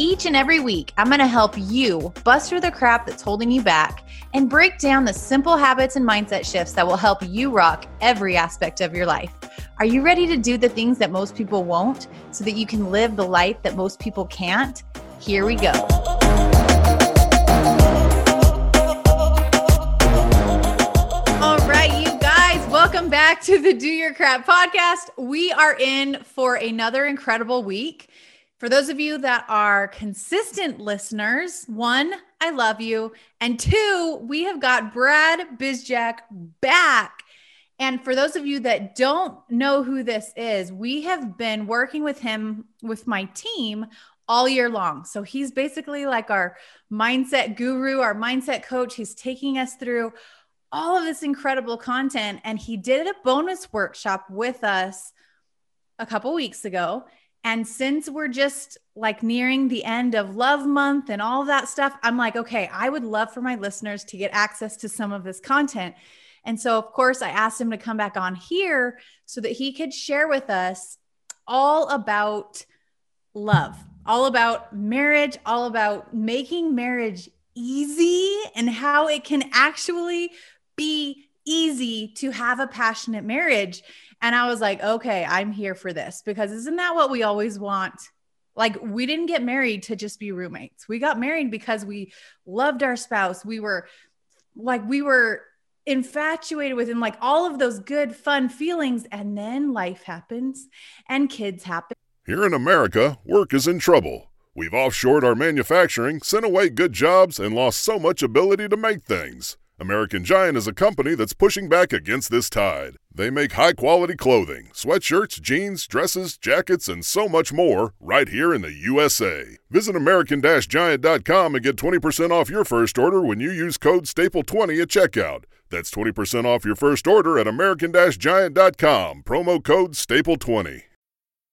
Each and every week, I'm going to help you bust through the crap that's holding you back and break down the simple habits and mindset shifts that will help you rock every aspect of your life. Are you ready to do the things that most people won't so that you can live the life that most people can't? Here we go. All right, you guys, welcome back to the Do Your Crap podcast. We are in for another incredible week. For those of you that are consistent listeners, one, I love you. And two, we have got Brad Bizjack back. And for those of you that don't know who this is, we have been working with him with my team all year long. So he's basically like our mindset guru, our mindset coach. He's taking us through all of this incredible content. And he did a bonus workshop with us a couple weeks ago. And since we're just like nearing the end of love month and all that stuff, I'm like, okay, I would love for my listeners to get access to some of this content. And so, of course, I asked him to come back on here so that he could share with us all about love, all about marriage, all about making marriage easy and how it can actually be easy to have a passionate marriage. And I was like, okay, I'm here for this because isn't that what we always want? Like, we didn't get married to just be roommates. We got married because we loved our spouse. We were like, we were infatuated with him, like all of those good, fun feelings. And then life happens and kids happen. Here in America, work is in trouble. We've offshored our manufacturing, sent away good jobs, and lost so much ability to make things. American Giant is a company that's pushing back against this tide. They make high quality clothing, sweatshirts, jeans, dresses, jackets, and so much more right here in the USA. Visit American Giant.com and get 20% off your first order when you use code STAPLE20 at checkout. That's 20% off your first order at American Giant.com, promo code STAPLE20.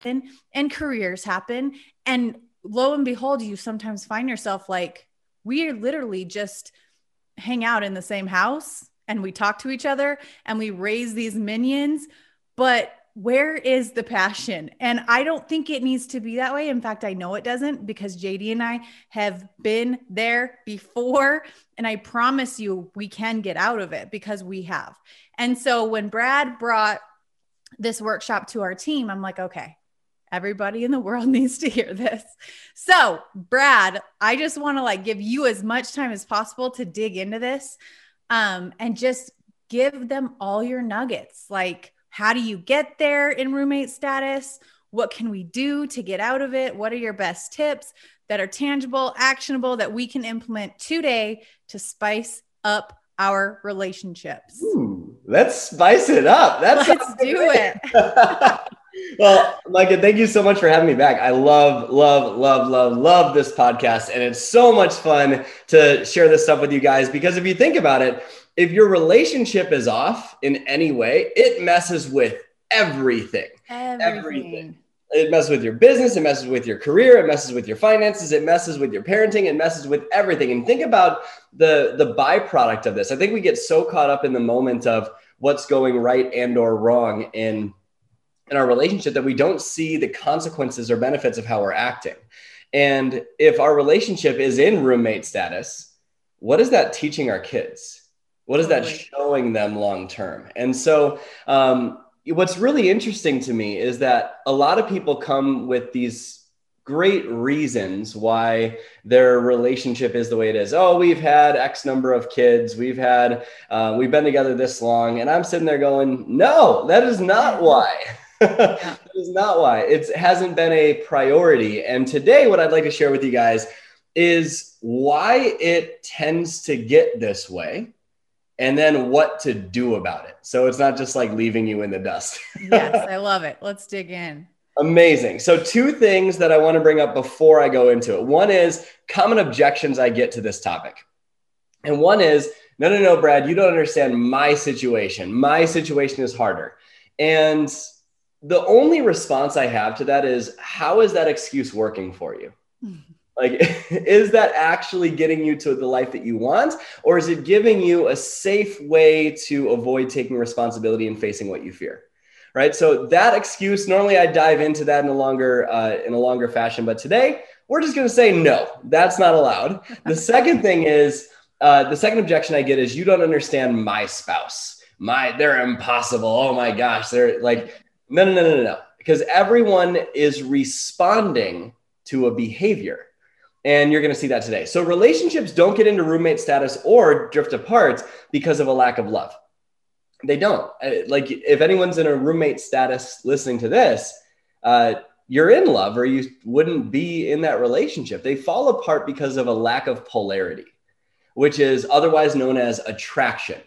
happen and careers happen. And lo and behold, you sometimes find yourself like, we literally just hang out in the same house and we talk to each other and we raise these minions. But where is the passion? And I don't think it needs to be that way. In fact, I know it doesn't because JD and I have been there before. And I promise you, we can get out of it because we have. And so when Brad brought this workshop to our team, I'm like, okay, Everybody in the world needs to hear this. So, Brad, I just want to like give you as much time as possible to dig into this um, and just give them all your nuggets. Like, how do you get there in roommate status? What can we do to get out of it? What are your best tips that are tangible, actionable that we can implement today to spice up our relationships? Ooh, let's spice it up. That's let's do it. well, Micah, thank you so much for having me back. I love, love, love, love, love this podcast. And it's so much fun to share this stuff with you guys because if you think about it, if your relationship is off in any way, it messes with everything. Everything. everything. It messes with your business, it messes with your career, it messes with your finances, it messes with your parenting, it messes with everything. And think about the the byproduct of this. I think we get so caught up in the moment of what's going right and or wrong in in our relationship that we don't see the consequences or benefits of how we're acting. And if our relationship is in roommate status, what is that teaching our kids? What is that showing them long term? And so, um, what's really interesting to me is that a lot of people come with these great reasons why their relationship is the way it is. Oh, we've had X number of kids. We've had, uh, we've been together this long. And I'm sitting there going, no, that is not why. that is not why. It hasn't been a priority. And today, what I'd like to share with you guys is why it tends to get this way and then what to do about it. So it's not just like leaving you in the dust. yes, I love it. Let's dig in. Amazing. So, two things that I want to bring up before I go into it. One is common objections I get to this topic. And one is, no, no, no, Brad, you don't understand my situation. My situation is harder. And the only response I have to that is, how is that excuse working for you? Like, is that actually getting you to the life that you want? Or is it giving you a safe way to avoid taking responsibility and facing what you fear? right? So that excuse, normally I dive into that in a longer uh, in a longer fashion, but today we're just going to say no, that's not allowed. The second thing is uh, the second objection I get is you don't understand my spouse. My they're impossible. Oh my gosh, they're like no no no no no. Because everyone is responding to a behavior. And you're going to see that today. So relationships don't get into roommate status or drift apart because of a lack of love. They don't. Uh, like if anyone's in a roommate status listening to this uh, you're in love or you wouldn't be in that relationship. They fall apart because of a lack of polarity which is otherwise known as attraction.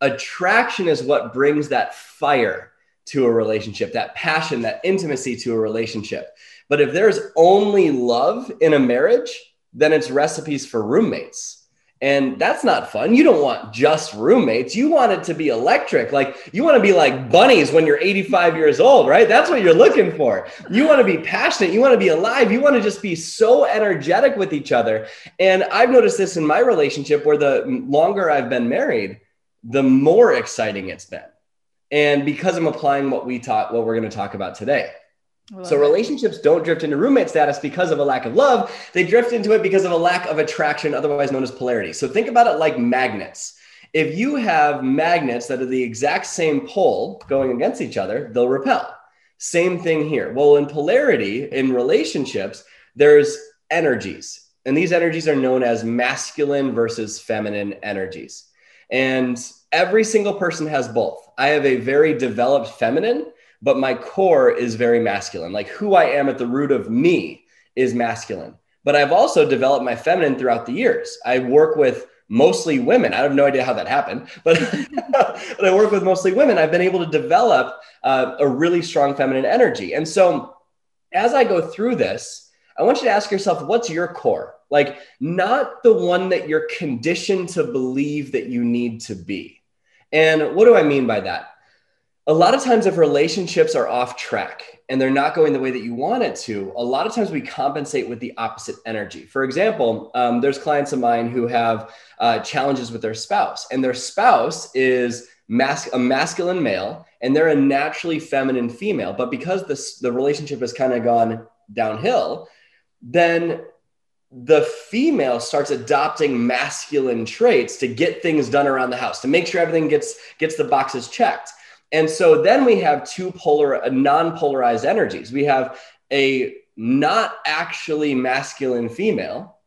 Attraction is what brings that fire to a relationship that passion that intimacy to a relationship but if there's only love in a marriage then it's recipes for roommates and that's not fun. You don't want just roommates. You want it to be electric. Like you want to be like bunnies when you're 85 years old, right? That's what you're looking for. You want to be passionate. You want to be alive. You want to just be so energetic with each other. And I've noticed this in my relationship where the longer I've been married, the more exciting it's been. And because I'm applying what we taught, what we're going to talk about today. So relationships don't drift into roommate status because of a lack of love. They drift into it because of a lack of attraction, otherwise known as polarity. So think about it like magnets. If you have magnets that are the exact same pole going against each other, they'll repel. Same thing here. Well, in polarity, in relationships, there's energies. And these energies are known as masculine versus feminine energies. And every single person has both. I have a very developed feminine but my core is very masculine. Like who I am at the root of me is masculine. But I've also developed my feminine throughout the years. I work with mostly women. I have no idea how that happened, but, but I work with mostly women. I've been able to develop uh, a really strong feminine energy. And so as I go through this, I want you to ask yourself, what's your core? Like, not the one that you're conditioned to believe that you need to be. And what do I mean by that? a lot of times if relationships are off track and they're not going the way that you want it to a lot of times we compensate with the opposite energy for example um, there's clients of mine who have uh, challenges with their spouse and their spouse is mas- a masculine male and they're a naturally feminine female but because this, the relationship has kind of gone downhill then the female starts adopting masculine traits to get things done around the house to make sure everything gets gets the boxes checked and so then we have two polar, uh, non-polarized energies. We have a not actually masculine female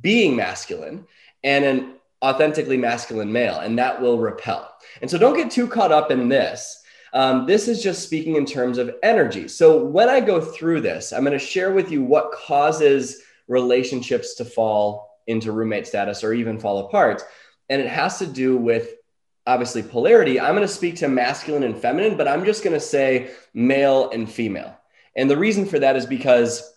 being masculine and an authentically masculine male, and that will repel. And so don't get too caught up in this. Um, this is just speaking in terms of energy. So when I go through this, I'm going to share with you what causes relationships to fall into roommate status or even fall apart. And it has to do with obviously polarity, I'm going to speak to masculine and feminine, but I'm just going to say male and female. And the reason for that is because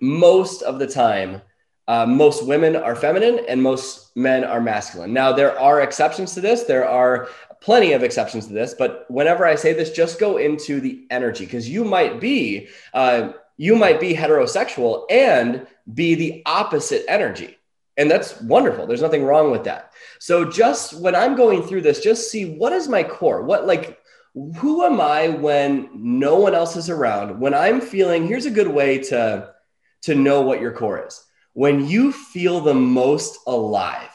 most of the time, uh, most women are feminine and most men are masculine. Now, there are exceptions to this. There are plenty of exceptions to this, but whenever I say this, just go into the energy because you might be uh, you might be heterosexual and be the opposite energy. And that's wonderful. There's nothing wrong with that. So just when I'm going through this, just see what is my core? What like who am I when no one else is around? When I'm feeling, here's a good way to to know what your core is. When you feel the most alive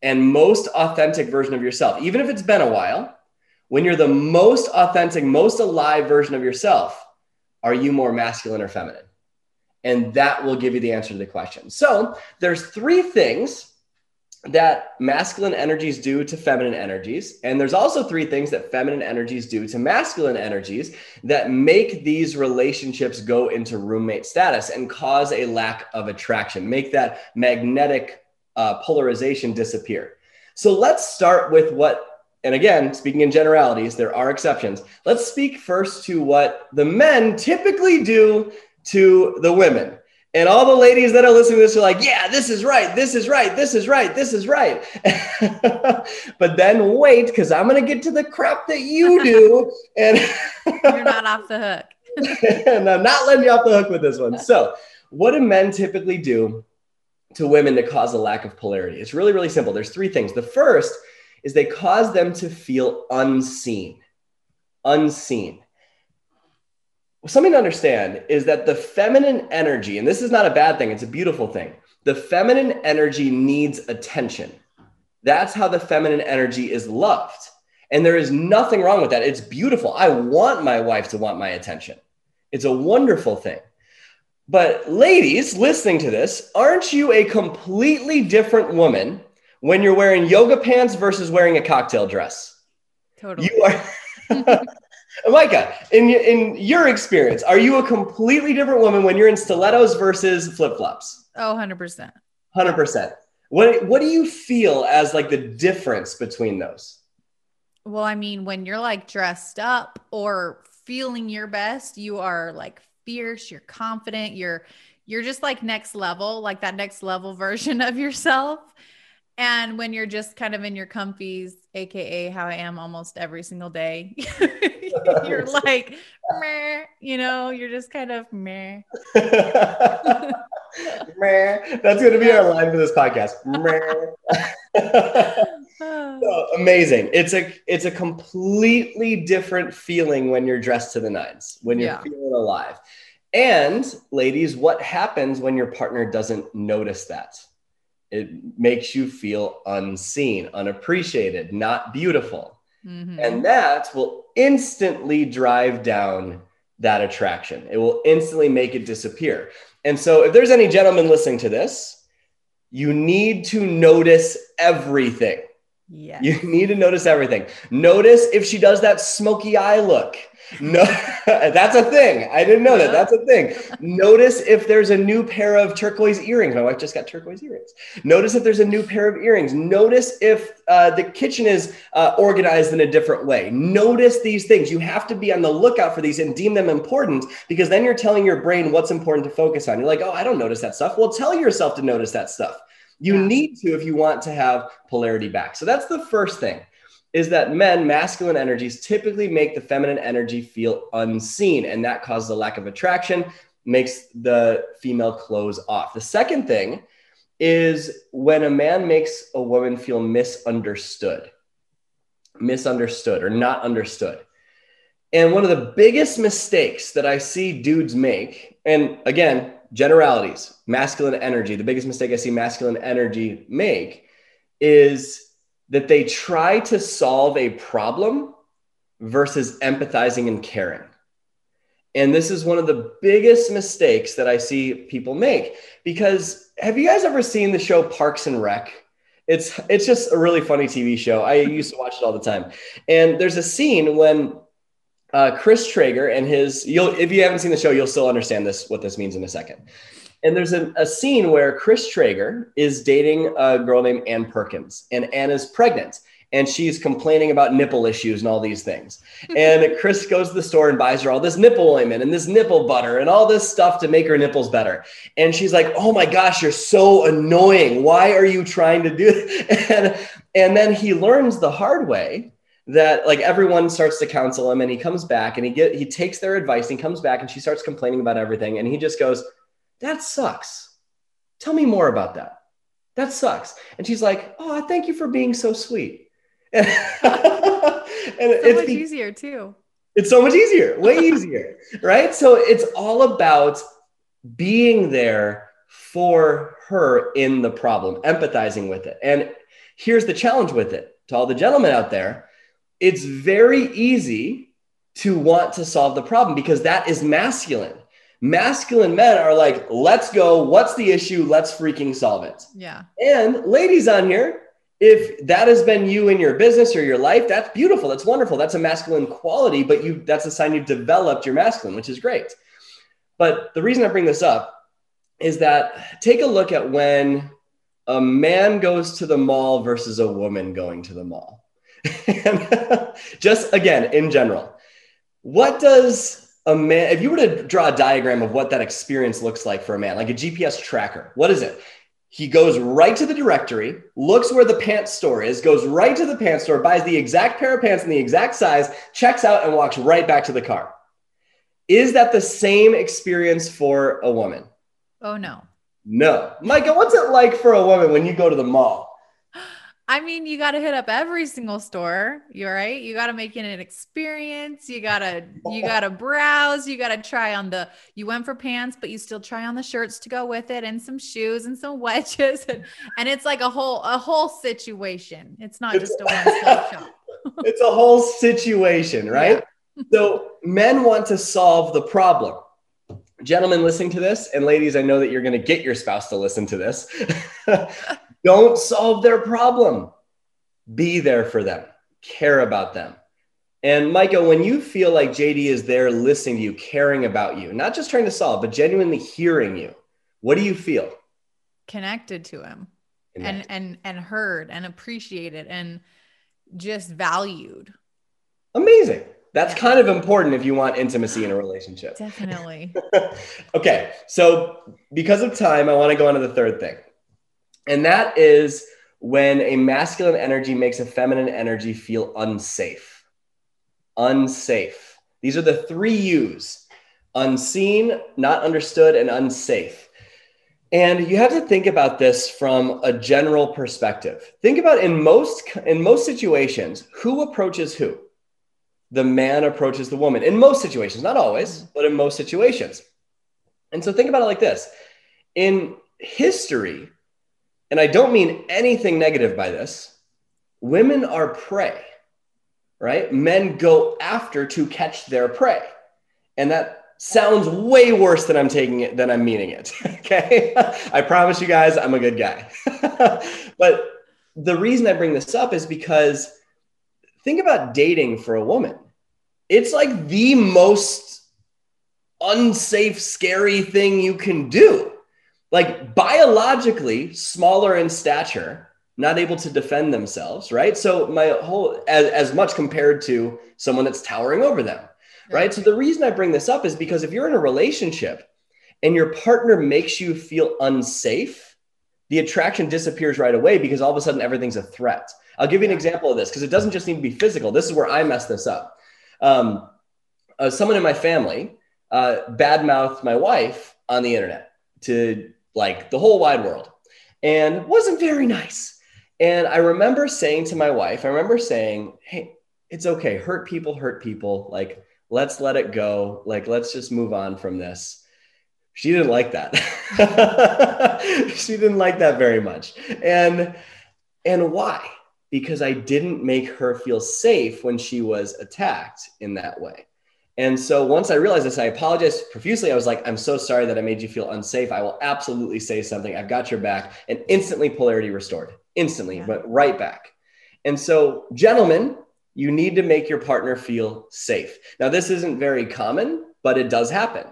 and most authentic version of yourself, even if it's been a while, when you're the most authentic, most alive version of yourself, are you more masculine or feminine? And that will give you the answer to the question. So there's three things that masculine energies do to feminine energies. And there's also three things that feminine energies do to masculine energies that make these relationships go into roommate status and cause a lack of attraction, make that magnetic uh, polarization disappear. So let's start with what, and again, speaking in generalities, there are exceptions. Let's speak first to what the men typically do to the women. And all the ladies that are listening to this are like, yeah, this is right. This is right. This is right. This is right. but then wait, because I'm going to get to the crap that you do. And you're not off the hook. and I'm not letting you off the hook with this one. So, what do men typically do to women to cause a lack of polarity? It's really, really simple. There's three things. The first is they cause them to feel unseen. Unseen something to understand is that the feminine energy, and this is not a bad thing, it's a beautiful thing. The feminine energy needs attention. That's how the feminine energy is loved. And there is nothing wrong with that. It's beautiful. I want my wife to want my attention. It's a wonderful thing. But ladies listening to this, aren't you a completely different woman when you're wearing yoga pants versus wearing a cocktail dress? Totally. You are Micah, in, in your experience, are you a completely different woman when you're in stilettos versus flip flops? Oh, 100%. 100%. What, what do you feel as like the difference between those? Well, I mean, when you're like dressed up or feeling your best, you are like fierce, you're confident, you're you're just like next level, like that next level version of yourself. And when you're just kind of in your comfies, aka how I am almost every single day, you're like, meh, you know, you're just kind of meh. meh. That's going to be our line for this podcast. oh, amazing. It's a it's a completely different feeling when you're dressed to the nines, when you're yeah. feeling alive. And ladies, what happens when your partner doesn't notice that? It makes you feel unseen, unappreciated, not beautiful. Mm-hmm. And that will instantly drive down that attraction. It will instantly make it disappear. And so, if there's any gentlemen listening to this, you need to notice everything. Yeah. You need to notice everything. Notice if she does that smoky eye look. No, that's a thing. I didn't know yeah. that. That's a thing. Notice if there's a new pair of turquoise earrings. My wife just got turquoise earrings. Notice if there's a new pair of earrings. Notice if uh, the kitchen is uh, organized in a different way. Notice these things. You have to be on the lookout for these and deem them important because then you're telling your brain what's important to focus on. You're like, oh, I don't notice that stuff. Well, tell yourself to notice that stuff. You yeah. need to if you want to have polarity back. So that's the first thing is that men, masculine energies, typically make the feminine energy feel unseen, and that causes a lack of attraction, makes the female close off. The second thing is when a man makes a woman feel misunderstood, misunderstood, or not understood. And one of the biggest mistakes that I see dudes make, and again, generalities, masculine energy, the biggest mistake I see masculine energy make is that they try to solve a problem versus empathizing and caring. And this is one of the biggest mistakes that I see people make because have you guys ever seen the show Parks and Rec? It's it's just a really funny TV show. I used to watch it all the time. And there's a scene when uh, Chris Traeger and his you'll if you haven't seen the show, you'll still understand this what this means in a second. And there's a, a scene where Chris Traeger is dating a girl named Ann Perkins, and Anna's pregnant and she's complaining about nipple issues and all these things. And Chris goes to the store and buys her all this nipple ointment and this nipple butter and all this stuff to make her nipples better. And she's like, "Oh my gosh, you're so annoying. Why are you trying to do?" It? And and then he learns the hard way that like everyone starts to counsel him and he comes back and he get he takes their advice and he comes back and she starts complaining about everything and he just goes that sucks. Tell me more about that. That sucks. And she's like, Oh, thank you for being so sweet. and so it's much easier too. It's so much easier, way easier, right? So it's all about being there for her in the problem, empathizing with it. And here's the challenge with it to all the gentlemen out there it's very easy to want to solve the problem because that is masculine Masculine men are like, let's go. What's the issue? Let's freaking solve it. Yeah. And ladies on here, if that has been you in your business or your life, that's beautiful. That's wonderful. That's a masculine quality, but you that's a sign you've developed your masculine, which is great. But the reason I bring this up is that take a look at when a man goes to the mall versus a woman going to the mall. just again, in general, what does a man, if you were to draw a diagram of what that experience looks like for a man, like a GPS tracker, what is it? He goes right to the directory, looks where the pants store is, goes right to the pants store, buys the exact pair of pants in the exact size, checks out, and walks right back to the car. Is that the same experience for a woman? Oh, no. No. Micah, what's it like for a woman when you go to the mall? I mean, you got to hit up every single store. You're right. You got to make it an experience. You got to, you got to browse. You got to try on the, you went for pants, but you still try on the shirts to go with it and some shoes and some wedges. And, and it's like a whole, a whole situation. It's not just a one stop shop. it's a whole situation, right? Yeah. so men want to solve the problem. Gentlemen listening to this, and ladies, I know that you're going to get your spouse to listen to this. Don't solve their problem. Be there for them, care about them. And Micah, when you feel like JD is there listening to you, caring about you, not just trying to solve, but genuinely hearing you, what do you feel? Connected to him Connected. and and and heard and appreciated and just valued. Amazing. That's yeah. kind of important if you want intimacy in a relationship. Definitely. okay. So, because of time, I want to go on to the third thing. And that is when a masculine energy makes a feminine energy feel unsafe. Unsafe. These are the three U's unseen, not understood, and unsafe. And you have to think about this from a general perspective. Think about in most in most situations, who approaches who? The man approaches the woman. In most situations, not always, mm-hmm. but in most situations. And so think about it like this. In history, and I don't mean anything negative by this, women are prey, right? Men go after to catch their prey. And that sounds way worse than I'm taking it, than I'm meaning it. okay. I promise you guys, I'm a good guy. but the reason I bring this up is because think about dating for a woman. It's like the most unsafe, scary thing you can do like biologically smaller in stature, not able to defend themselves, right? So my whole as, as much compared to someone that's towering over them, right? So the reason I bring this up is because if you're in a relationship and your partner makes you feel unsafe, the attraction disappears right away because all of a sudden everything's a threat. I'll give you an example of this because it doesn't just need to be physical. This is where I mess this up. Um, uh, someone in my family uh, badmouthed my wife on the internet to like the whole wide world, and wasn't very nice. And I remember saying to my wife, I remember saying, Hey, it's okay. Hurt people, hurt people. Like, let's let it go. Like, let's just move on from this. She didn't like that. she didn't like that very much. And and why? Because I didn't make her feel safe when she was attacked in that way. And so once I realized this, I apologized profusely. I was like, I'm so sorry that I made you feel unsafe. I will absolutely say something. I've got your back. And instantly polarity restored, instantly, yeah. but right back. And so, gentlemen, you need to make your partner feel safe. Now, this isn't very common, but it does happen.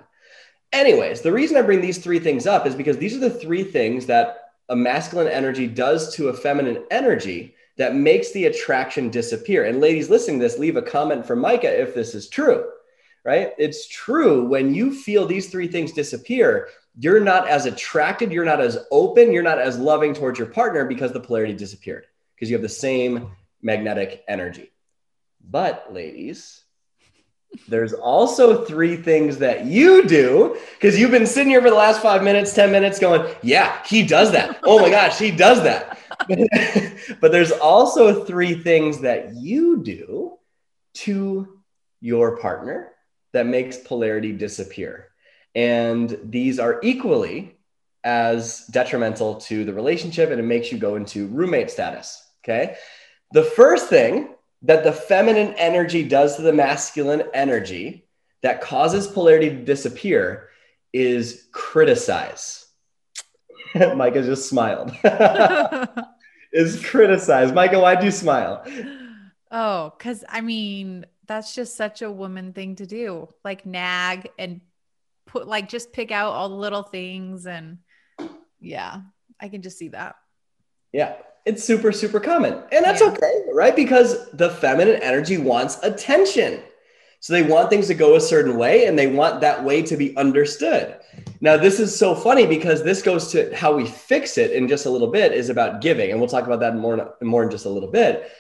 Anyways, the reason I bring these three things up is because these are the three things that a masculine energy does to a feminine energy that makes the attraction disappear. And ladies listening to this, leave a comment for Micah if this is true right? It's true. When you feel these three things disappear, you're not as attracted, you're not as open, you're not as loving towards your partner because the polarity disappeared because you have the same magnetic energy. But, ladies, there's also three things that you do because you've been sitting here for the last five minutes, 10 minutes going, Yeah, he does that. Oh my gosh, he does that. but there's also three things that you do to your partner that makes polarity disappear. And these are equally as detrimental to the relationship and it makes you go into roommate status. Okay. The first thing that the feminine energy does to the masculine energy that causes polarity to disappear is criticize. Micah just smiled. is criticize. Micah, why'd you smile? Oh, because I mean, that's just such a woman thing to do. Like nag and put like just pick out all the little things and yeah, I can just see that. Yeah, it's super, super common. And that's yeah. okay, right? Because the feminine energy wants attention. So they want things to go a certain way and they want that way to be understood. Now, this is so funny because this goes to how we fix it in just a little bit is about giving. And we'll talk about that more, more in just a little bit.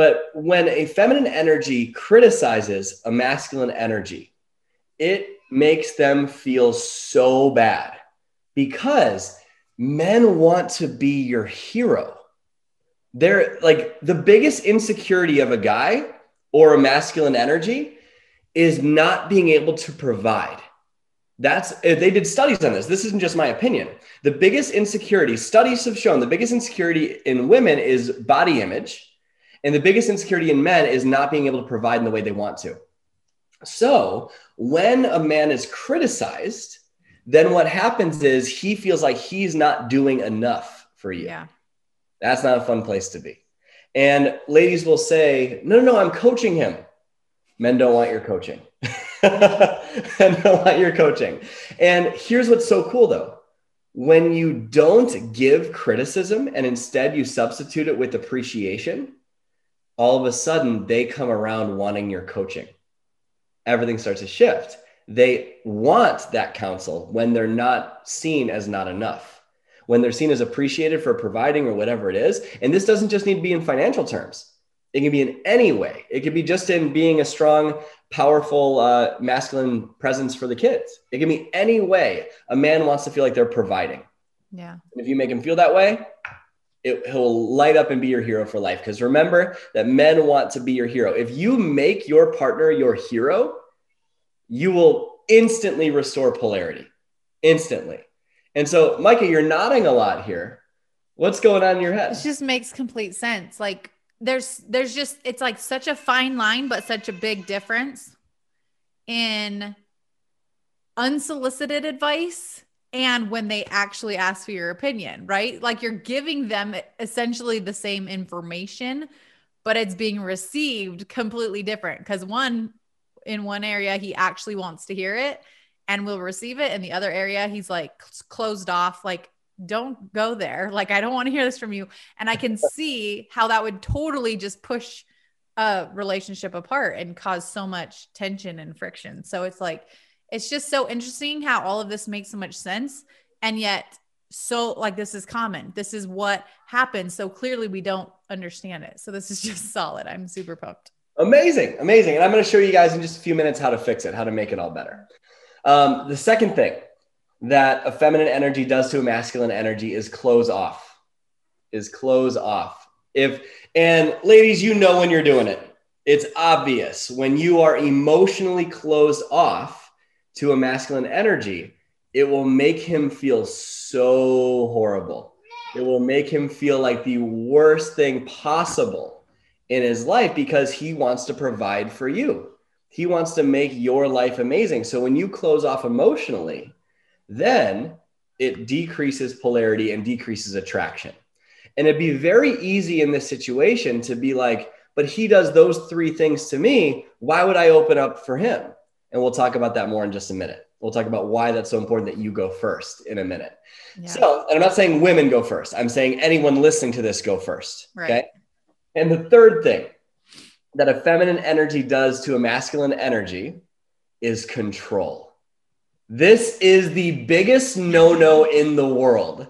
But when a feminine energy criticizes a masculine energy, it makes them feel so bad because men want to be your hero. They're like the biggest insecurity of a guy or a masculine energy is not being able to provide. That's eh, they did studies on this. This isn't just my opinion. The biggest insecurity, studies have shown the biggest insecurity in women is body image, and the biggest insecurity in men is not being able to provide in the way they want to. So, when a man is criticized, then what happens is he feels like he's not doing enough for you. Yeah. That's not a fun place to be. And ladies will say, No, no, no, I'm coaching him. Men don't want your coaching. Men don't want your coaching. And here's what's so cool though when you don't give criticism and instead you substitute it with appreciation, all of a sudden they come around wanting your coaching. Everything starts to shift. They want that counsel when they're not seen as not enough, when they're seen as appreciated for providing or whatever it is. And this doesn't just need to be in financial terms. It can be in any way. It could be just in being a strong, powerful, uh, masculine presence for the kids. It can be any way a man wants to feel like they're providing. Yeah. And if you make him feel that way, it, he'll light up and be your hero for life. Because remember that men want to be your hero. If you make your partner your hero, you will instantly restore polarity. Instantly. And so, Micah, you're nodding a lot here. What's going on in your head? It just makes complete sense. Like there's there's just it's like such a fine line but such a big difference in unsolicited advice and when they actually ask for your opinion right like you're giving them essentially the same information but it's being received completely different because one in one area he actually wants to hear it and will receive it in the other area he's like closed off like don't go there. Like, I don't want to hear this from you. And I can see how that would totally just push a relationship apart and cause so much tension and friction. So it's like, it's just so interesting how all of this makes so much sense. And yet, so like this is common. This is what happens. So clearly we don't understand it. So this is just solid. I'm super pumped. Amazing. Amazing. And I'm going to show you guys in just a few minutes how to fix it, how to make it all better. Um, the second thing that a feminine energy does to a masculine energy is close off. Is close off. If and ladies, you know when you're doing it. It's obvious when you are emotionally closed off to a masculine energy, it will make him feel so horrible. It will make him feel like the worst thing possible in his life because he wants to provide for you. He wants to make your life amazing. So when you close off emotionally, then it decreases polarity and decreases attraction. And it'd be very easy in this situation to be like, but he does those three things to me. Why would I open up for him? And we'll talk about that more in just a minute. We'll talk about why that's so important that you go first in a minute. Yeah. So, and I'm not saying women go first. I'm saying anyone listening to this go first. Right. Okay. And the third thing that a feminine energy does to a masculine energy is control. This is the biggest no no in the world.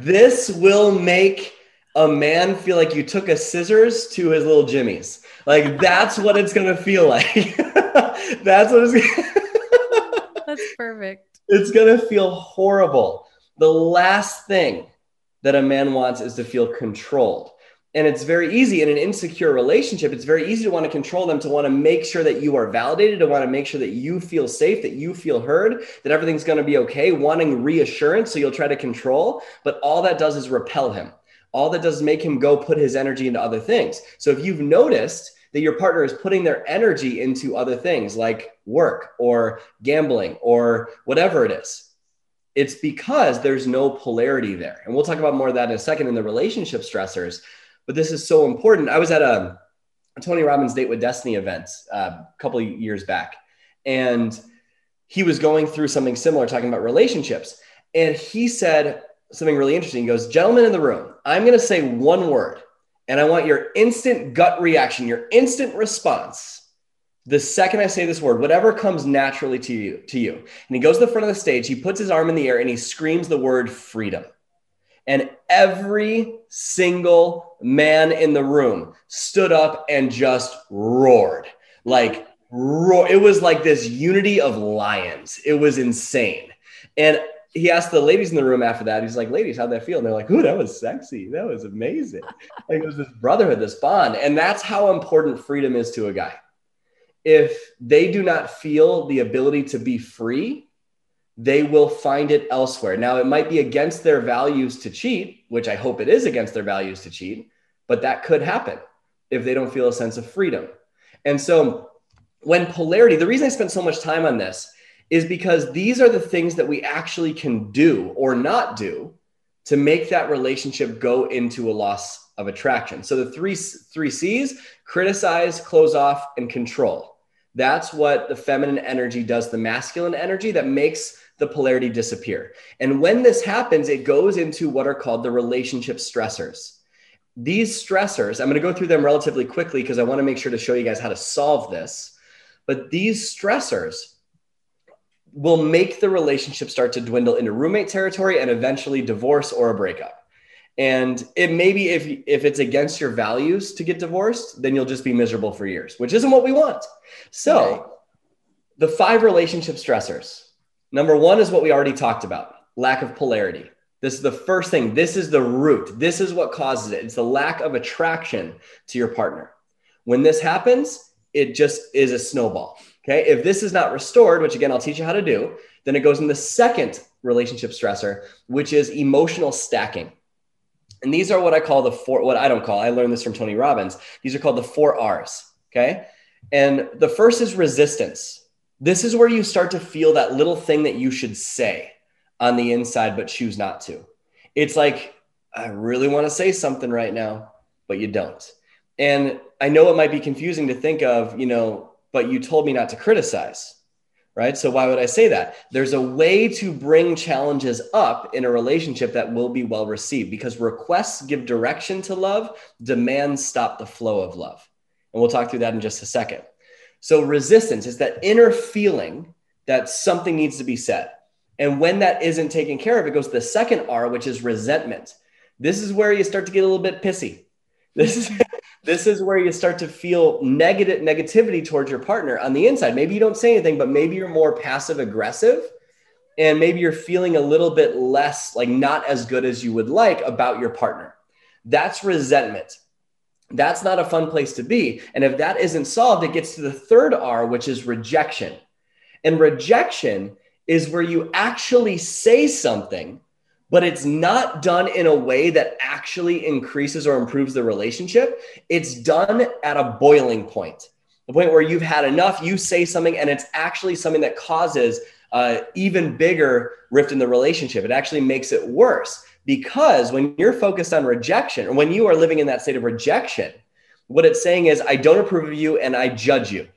This will make a man feel like you took a scissors to his little jimmies. Like that's what it's gonna feel like. that's what it's. that's perfect. It's gonna feel horrible. The last thing that a man wants is to feel controlled. And it's very easy in an insecure relationship. It's very easy to want to control them, to want to make sure that you are validated, to want to make sure that you feel safe, that you feel heard, that everything's going to be okay, wanting reassurance. So you'll try to control. But all that does is repel him. All that does is make him go put his energy into other things. So if you've noticed that your partner is putting their energy into other things like work or gambling or whatever it is, It's because there's no polarity there. And we'll talk about more of that in a second in the relationship stressors. But this is so important. I was at a, a Tony Robbins Date with Destiny event uh, a couple of years back, and he was going through something similar, talking about relationships. And he said something really interesting. He goes, Gentlemen in the room, I'm going to say one word, and I want your instant gut reaction, your instant response the second I say this word, whatever comes naturally to you, to you. And he goes to the front of the stage, he puts his arm in the air and he screams the word freedom. And every single man in the room stood up and just roared. Like roar. It was like this unity of lions. It was insane. And he asked the ladies in the room after that, he's like, ladies, how'd that feel? And they're like, ooh, that was sexy. That was amazing. like it was this brotherhood, this bond. And that's how important freedom is to a guy if they do not feel the ability to be free, they will find it elsewhere. Now, it might be against their values to cheat, which I hope it is against their values to cheat, but that could happen if they don't feel a sense of freedom. And so, when polarity, the reason I spent so much time on this is because these are the things that we actually can do or not do to make that relationship go into a loss of attraction. So the three three C's, criticize, close off and control. That's what the feminine energy does, the masculine energy that makes the polarity disappear. And when this happens, it goes into what are called the relationship stressors. These stressors, I'm going to go through them relatively quickly because I want to make sure to show you guys how to solve this. But these stressors will make the relationship start to dwindle into roommate territory and eventually divorce or a breakup. And it maybe if if it's against your values to get divorced, then you'll just be miserable for years, which isn't what we want. So, right. the five relationship stressors. Number 1 is what we already talked about, lack of polarity. This is the first thing. This is the root. This is what causes it. It's the lack of attraction to your partner. When this happens, it just is a snowball. Okay. If this is not restored, which again, I'll teach you how to do, then it goes in the second relationship stressor, which is emotional stacking. And these are what I call the four, what I don't call, I learned this from Tony Robbins. These are called the four R's. Okay. And the first is resistance. This is where you start to feel that little thing that you should say on the inside, but choose not to. It's like, I really want to say something right now, but you don't. And I know it might be confusing to think of, you know, but you told me not to criticize right? So why would I say that? There's a way to bring challenges up in a relationship that will be well received because requests give direction to love, demands stop the flow of love. And we'll talk through that in just a second. So resistance is that inner feeling that something needs to be said. And when that isn't taken care of, it goes to the second R, which is resentment. This is where you start to get a little bit pissy. This is this is where you start to feel negative negativity towards your partner on the inside. Maybe you don't say anything, but maybe you're more passive aggressive and maybe you're feeling a little bit less like not as good as you would like about your partner. That's resentment. That's not a fun place to be. And if that isn't solved, it gets to the third R, which is rejection. And rejection is where you actually say something but it's not done in a way that actually increases or improves the relationship. It's done at a boiling point, the point where you've had enough, you say something, and it's actually something that causes uh, even bigger rift in the relationship. It actually makes it worse because when you're focused on rejection, or when you are living in that state of rejection, what it's saying is, I don't approve of you and I judge you.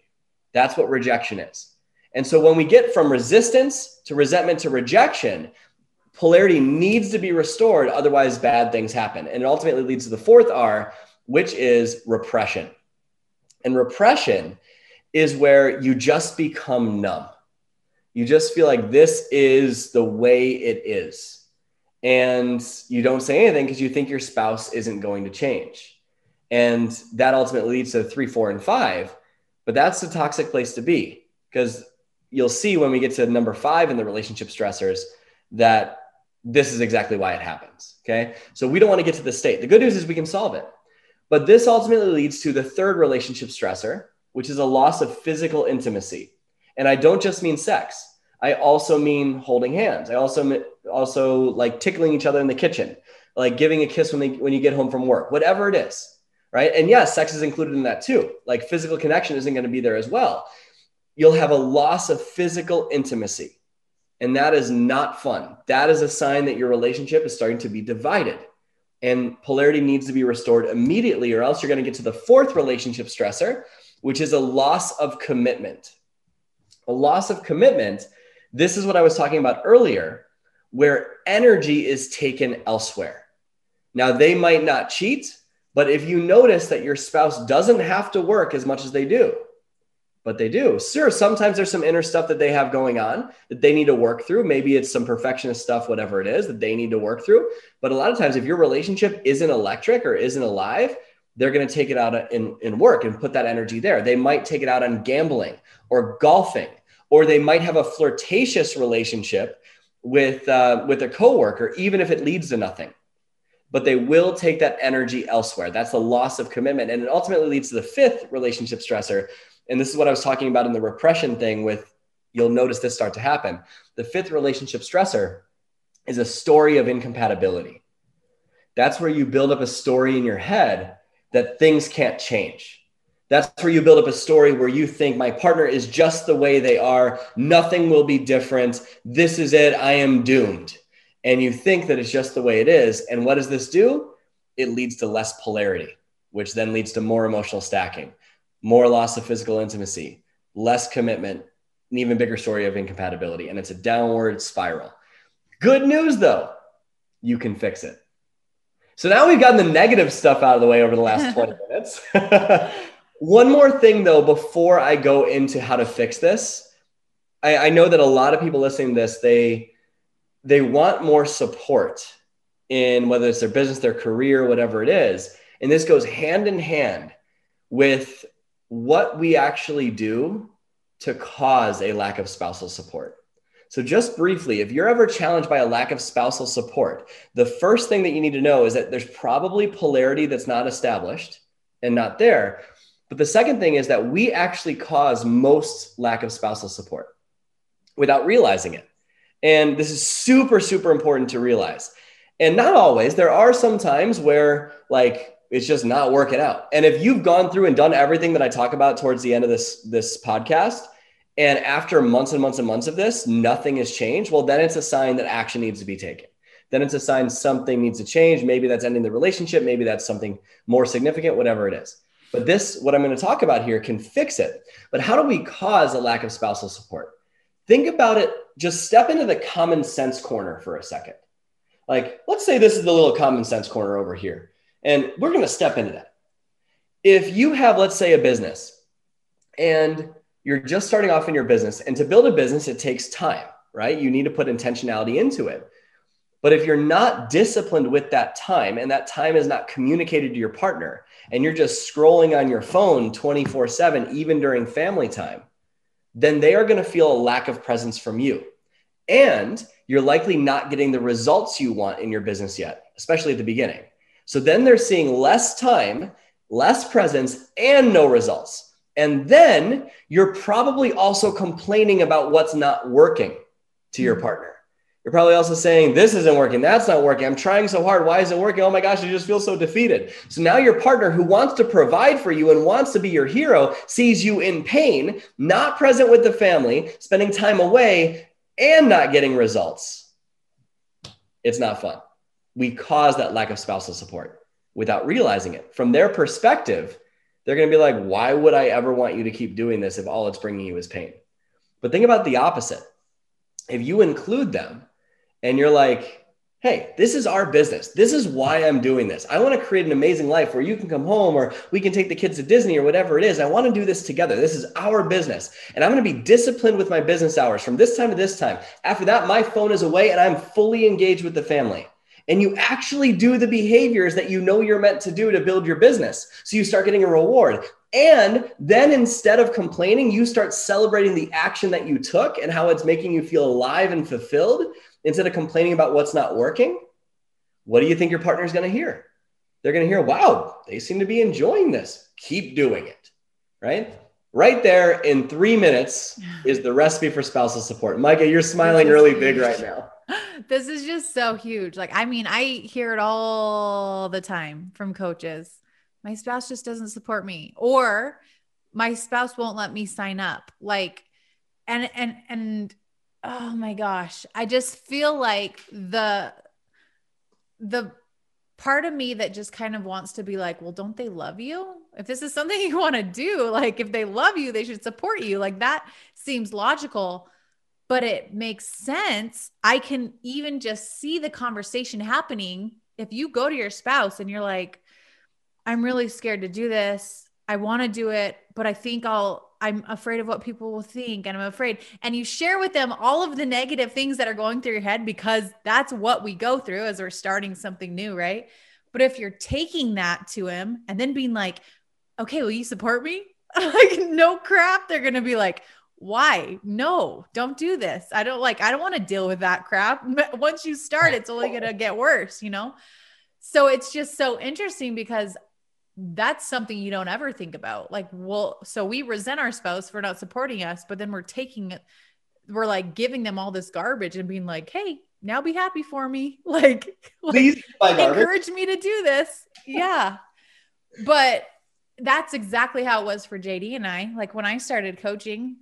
That's what rejection is. And so when we get from resistance to resentment to rejection, polarity needs to be restored otherwise bad things happen. And it ultimately leads to the fourth r which is repression. And repression is where you just become numb. You just feel like this is the way it is. And you don't say anything because you think your spouse isn't going to change. And that ultimately leads to three four and five but that's the toxic place to be because you'll see when we get to number five in the relationship stressors that this is exactly why it happens. Okay. So we don't want to get to the state. The good news is we can solve it. But this ultimately leads to the third relationship stressor, which is a loss of physical intimacy. And I don't just mean sex. I also mean holding hands. I also also like tickling each other in the kitchen, like giving a kiss when they, when you get home from work, whatever it is, right? And yes, sex is included in that too. Like physical connection isn't going to be there as well. You'll have a loss of physical intimacy. And that is not fun. That is a sign that your relationship is starting to be divided. And polarity needs to be restored immediately, or else you're going to get to the fourth relationship stressor, which is a loss of commitment. A loss of commitment. This is what I was talking about earlier, where energy is taken elsewhere. Now, they might not cheat, but if you notice that your spouse doesn't have to work as much as they do, but they do. Sure, sometimes there's some inner stuff that they have going on that they need to work through. Maybe it's some perfectionist stuff, whatever it is that they need to work through. But a lot of times, if your relationship isn't electric or isn't alive, they're going to take it out in, in work and put that energy there. They might take it out on gambling or golfing, or they might have a flirtatious relationship with, uh, with a coworker, even if it leads to nothing but they will take that energy elsewhere. That's the loss of commitment. And it ultimately leads to the fifth relationship stressor. And this is what I was talking about in the repression thing with you'll notice this start to happen. The fifth relationship stressor is a story of incompatibility. That's where you build up a story in your head that things can't change. That's where you build up a story where you think my partner is just the way they are. Nothing will be different. This is it. I am doomed and you think that it's just the way it is. And what does this do? It leads to less polarity, which then leads to more emotional stacking, more loss of physical intimacy, less commitment, an even bigger story of incompatibility. And it's a downward spiral. Good news though, you can fix it. So now we've gotten the negative stuff out of the way over the last 20 minutes. One more thing though, before I go into how to fix this, I, I know that a lot of people listening to this, they, they want more support in whether it's their business, their career, whatever it is. And this goes hand in hand with what we actually do to cause a lack of spousal support. So, just briefly, if you're ever challenged by a lack of spousal support, the first thing that you need to know is that there's probably polarity that's not established and not there. But the second thing is that we actually cause most lack of spousal support without realizing it. And this is super, super important to realize. And not always, there are some times where like it's just not working out. And if you've gone through and done everything that I talk about towards the end of this, this podcast, and after months and months and months of this, nothing has changed, well, then it's a sign that action needs to be taken. Then it's a sign something needs to change. Maybe that's ending the relationship. Maybe that's something more significant, whatever it is. But this, what I'm going to talk about here, can fix it. But how do we cause a lack of spousal support? Think about it, just step into the common sense corner for a second. Like, let's say this is the little common sense corner over here, and we're going to step into that. If you have, let's say, a business and you're just starting off in your business, and to build a business, it takes time, right? You need to put intentionality into it. But if you're not disciplined with that time and that time is not communicated to your partner, and you're just scrolling on your phone 24 7, even during family time, then they are going to feel a lack of presence from you. And you're likely not getting the results you want in your business yet, especially at the beginning. So then they're seeing less time, less presence, and no results. And then you're probably also complaining about what's not working to your hmm. partner. You're probably also saying, This isn't working. That's not working. I'm trying so hard. Why isn't it working? Oh my gosh, you just feel so defeated. So now your partner who wants to provide for you and wants to be your hero sees you in pain, not present with the family, spending time away, and not getting results. It's not fun. We cause that lack of spousal support without realizing it. From their perspective, they're going to be like, Why would I ever want you to keep doing this if all it's bringing you is pain? But think about the opposite. If you include them, and you're like, hey, this is our business. This is why I'm doing this. I want to create an amazing life where you can come home or we can take the kids to Disney or whatever it is. I want to do this together. This is our business. And I'm going to be disciplined with my business hours from this time to this time. After that, my phone is away and I'm fully engaged with the family. And you actually do the behaviors that you know you're meant to do to build your business. So you start getting a reward. And then instead of complaining, you start celebrating the action that you took and how it's making you feel alive and fulfilled instead of complaining about what's not working, what do you think your partner is going to hear? They're going to hear, wow, they seem to be enjoying this. Keep doing it. Right? Right there in three minutes is the recipe for spousal support. Micah, you're smiling really big right now. This is just so huge. Like, I mean, I hear it all the time from coaches. My spouse just doesn't support me, or my spouse won't let me sign up. Like, and, and, and oh my gosh, I just feel like the the part of me that just kind of wants to be like, well, don't they love you? If this is something you want to do, like if they love you, they should support you. Like that seems logical, but it makes sense. I can even just see the conversation happening. If you go to your spouse and you're like, I'm really scared to do this. I want to do it, but I think I'll I'm afraid of what people will think and I'm afraid. And you share with them all of the negative things that are going through your head because that's what we go through as we're starting something new, right? But if you're taking that to him and then being like, okay, will you support me? like, no crap. They're going to be like, why? No, don't do this. I don't like, I don't want to deal with that crap. Once you start, it's only going to get worse, you know? So it's just so interesting because that's something you don't ever think about. Like, well, so we resent our spouse for not supporting us, but then we're taking it, we're like giving them all this garbage and being like, hey, now be happy for me. Like, Please like encourage me to do this. Yeah. but that's exactly how it was for JD and I. Like when I started coaching,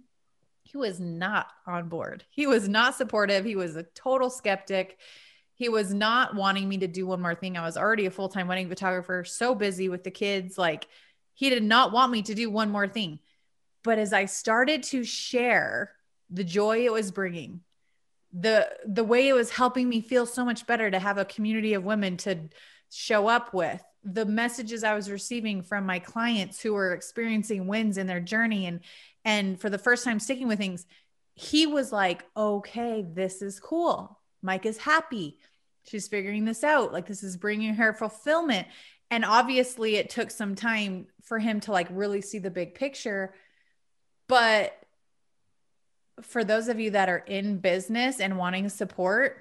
he was not on board. He was not supportive. He was a total skeptic he was not wanting me to do one more thing. I was already a full time wedding photographer, so busy with the kids. Like, he did not want me to do one more thing. But as I started to share the joy it was bringing, the the way it was helping me feel so much better to have a community of women to show up with the messages i was receiving from my clients who were experiencing wins in their journey and and for the first time sticking with things he was like okay this is cool. Mike is happy. She's figuring this out. Like this is bringing her fulfillment. And obviously it took some time for him to like really see the big picture. But for those of you that are in business and wanting support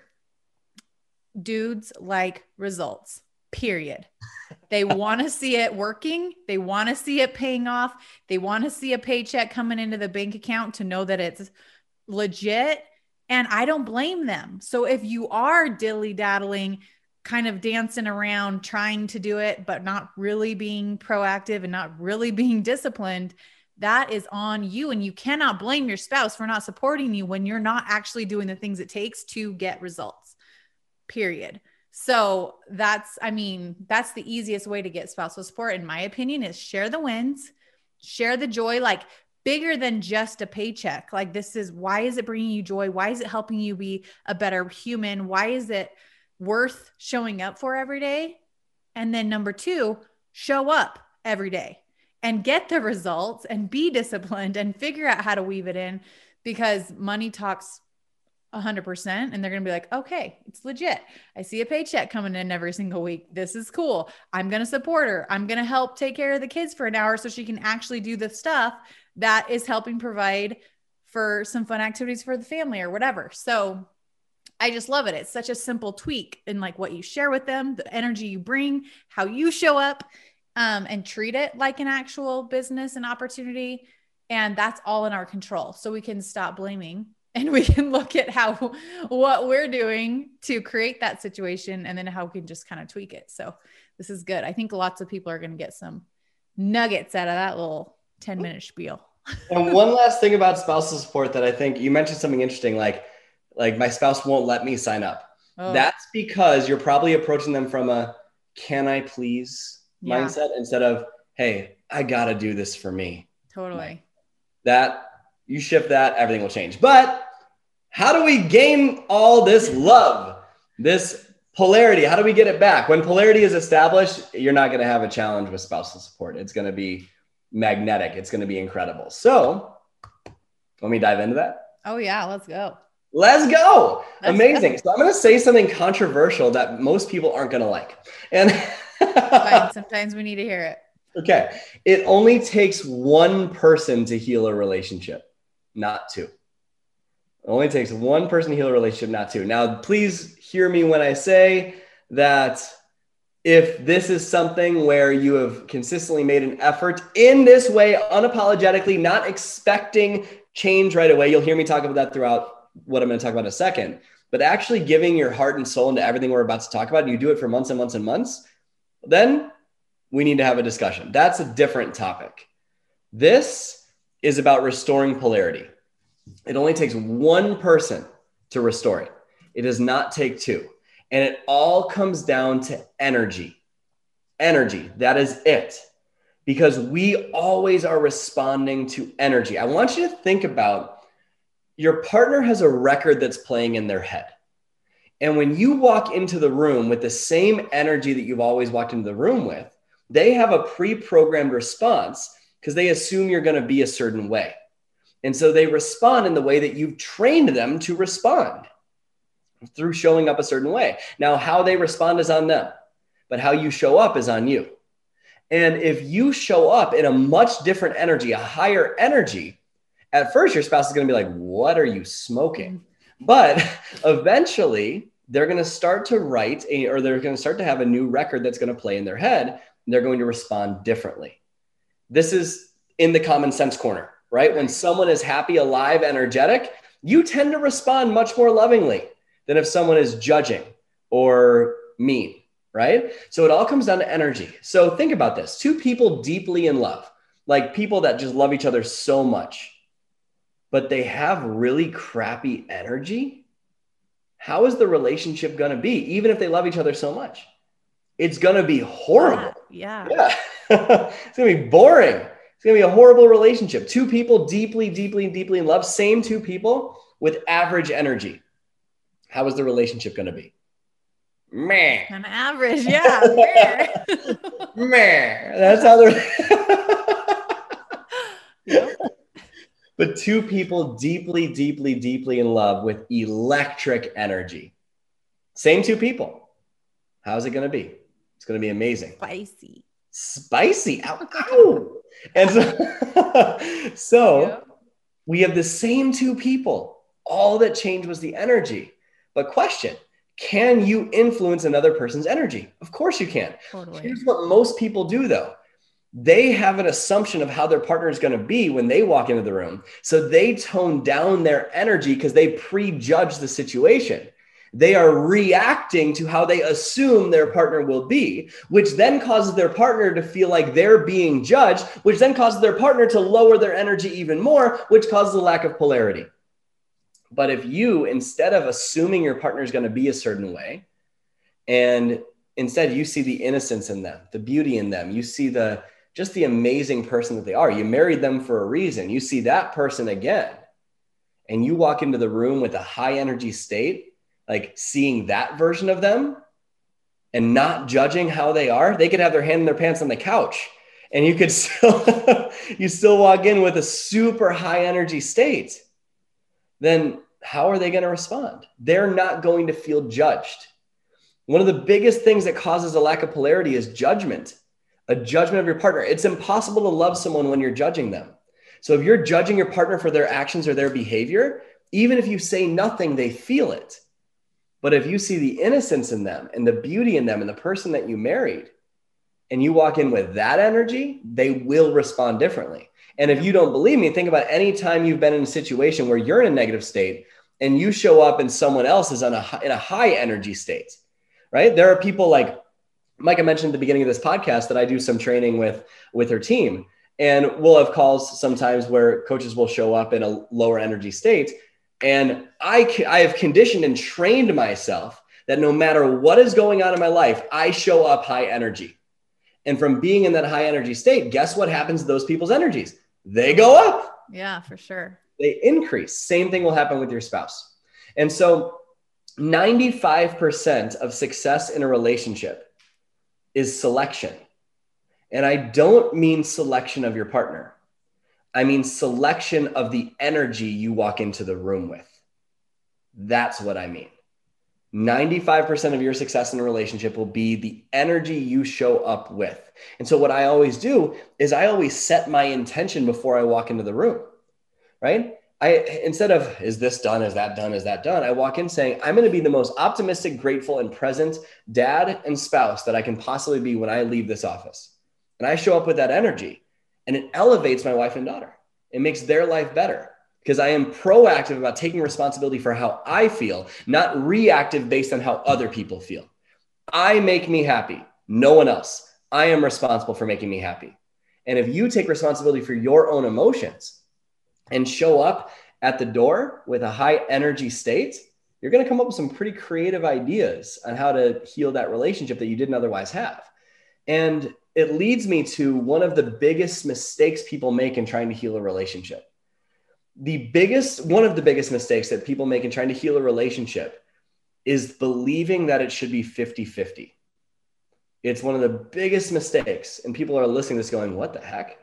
dudes like results period they want to see it working they want to see it paying off they want to see a paycheck coming into the bank account to know that it's legit and I don't blame them. So if you are dilly daddling, kind of dancing around trying to do it, but not really being proactive and not really being disciplined, that is on you. And you cannot blame your spouse for not supporting you when you're not actually doing the things it takes to get results, period. So that's, I mean, that's the easiest way to get spousal support, in my opinion, is share the wins, share the joy. Like bigger than just a paycheck. Like, this is why is it bringing you joy? Why is it helping you be a better human? Why is it worth showing up for every day? And then number two, show up every day and get the results and be disciplined and figure out how to weave it in because money talks 100% and they're going to be like, okay, it's legit. I see a paycheck coming in every single week. This is cool. I'm going to support her. I'm going to help take care of the kids for an hour so she can actually do the stuff that is helping provide for some fun activities for the family or whatever. So I just love it. It's such a simple tweak in like what you share with them, the energy you bring, how you show up, um, and treat it like an actual business and opportunity. And that's all in our control. So we can stop blaming and we can look at how what we're doing to create that situation and then how we can just kind of tweak it. So this is good. I think lots of people are going to get some nuggets out of that little 10 minute spiel. and one last thing about spousal support that I think you mentioned something interesting, like like my spouse won't let me sign up. Oh. That's because you're probably approaching them from a can I please yeah. mindset instead of hey, I gotta do this for me. Totally. That you shift that, everything will change. But how do we gain all this love, this polarity? How do we get it back? When polarity is established, you're not going to have a challenge with spousal support. It's going to be magnetic. It's going to be incredible. So, let me dive into that. Oh, yeah, let's go. Let's go. Let's Amazing. Go. So, I'm going to say something controversial that most people aren't going to like. And sometimes we need to hear it. Okay. It only takes one person to heal a relationship, not two. It only takes one person to heal a relationship, not two. Now, please hear me when I say that if this is something where you have consistently made an effort in this way, unapologetically, not expecting change right away, you'll hear me talk about that throughout what I'm going to talk about in a second. But actually giving your heart and soul into everything we're about to talk about, and you do it for months and months and months, then we need to have a discussion. That's a different topic. This is about restoring polarity. It only takes one person to restore it. It does not take two. And it all comes down to energy. Energy, that is it. Because we always are responding to energy. I want you to think about your partner has a record that's playing in their head. And when you walk into the room with the same energy that you've always walked into the room with, they have a pre programmed response because they assume you're going to be a certain way. And so they respond in the way that you've trained them to respond through showing up a certain way. Now, how they respond is on them, but how you show up is on you. And if you show up in a much different energy, a higher energy, at first your spouse is going to be like, What are you smoking? But eventually, they're going to start to write a, or they're going to start to have a new record that's going to play in their head. And they're going to respond differently. This is in the common sense corner, right? When someone is happy, alive, energetic, you tend to respond much more lovingly than if someone is judging or mean, right? So it all comes down to energy. So think about this two people deeply in love, like people that just love each other so much but they have really crappy energy, how is the relationship going to be, even if they love each other so much? It's going to be horrible. Yeah. Yeah. yeah. it's going to be boring. Going to be a horrible relationship. Two people deeply, deeply, deeply in love, same two people with average energy. How is the relationship going to be? Meh. An average, yeah. Meh. That's how they're. but two people deeply, deeply, deeply in love with electric energy. Same two people. How's it going to be? It's going to be amazing. Spicy. Spicy. Ow, ow. And so, so we have the same two people. All that changed was the energy. But question can you influence another person's energy? Of course you can. Totally. Here's what most people do though they have an assumption of how their partner is going to be when they walk into the room. So they tone down their energy because they prejudge the situation. They are reacting to how they assume their partner will be, which then causes their partner to feel like they're being judged, which then causes their partner to lower their energy even more, which causes a lack of polarity. But if you, instead of assuming your partner is going to be a certain way, and instead you see the innocence in them, the beauty in them, you see the just the amazing person that they are. You married them for a reason. You see that person again, and you walk into the room with a high energy state, like seeing that version of them and not judging how they are. They could have their hand in their pants on the couch, and you could still you still walk in with a super high energy state. Then how are they going to respond? They're not going to feel judged. One of the biggest things that causes a lack of polarity is judgment a judgment of your partner. It's impossible to love someone when you're judging them. So if you're judging your partner for their actions or their behavior, even if you say nothing, they feel it. But if you see the innocence in them and the beauty in them and the person that you married, and you walk in with that energy, they will respond differently. And if you don't believe me, think about any time you've been in a situation where you're in a negative state and you show up and someone else is on a, in a high energy state, right? There are people like Micah mentioned at the beginning of this podcast that I do some training with with her team, and we'll have calls sometimes where coaches will show up in a lower energy state, and I I have conditioned and trained myself that no matter what is going on in my life, I show up high energy, and from being in that high energy state, guess what happens to those people's energies? They go up. Yeah, for sure. They increase. Same thing will happen with your spouse, and so. 95% of success in a relationship is selection. And I don't mean selection of your partner. I mean selection of the energy you walk into the room with. That's what I mean. 95% of your success in a relationship will be the energy you show up with. And so, what I always do is I always set my intention before I walk into the room, right? I instead of is this done, is that done, is that done, I walk in saying, I'm going to be the most optimistic, grateful, and present dad and spouse that I can possibly be when I leave this office. And I show up with that energy and it elevates my wife and daughter. It makes their life better because I am proactive about taking responsibility for how I feel, not reactive based on how other people feel. I make me happy, no one else. I am responsible for making me happy. And if you take responsibility for your own emotions, and show up at the door with a high energy state, you're going to come up with some pretty creative ideas on how to heal that relationship that you didn't otherwise have. And it leads me to one of the biggest mistakes people make in trying to heal a relationship. The biggest, one of the biggest mistakes that people make in trying to heal a relationship is believing that it should be 50 50. It's one of the biggest mistakes. And people are listening to this going, what the heck?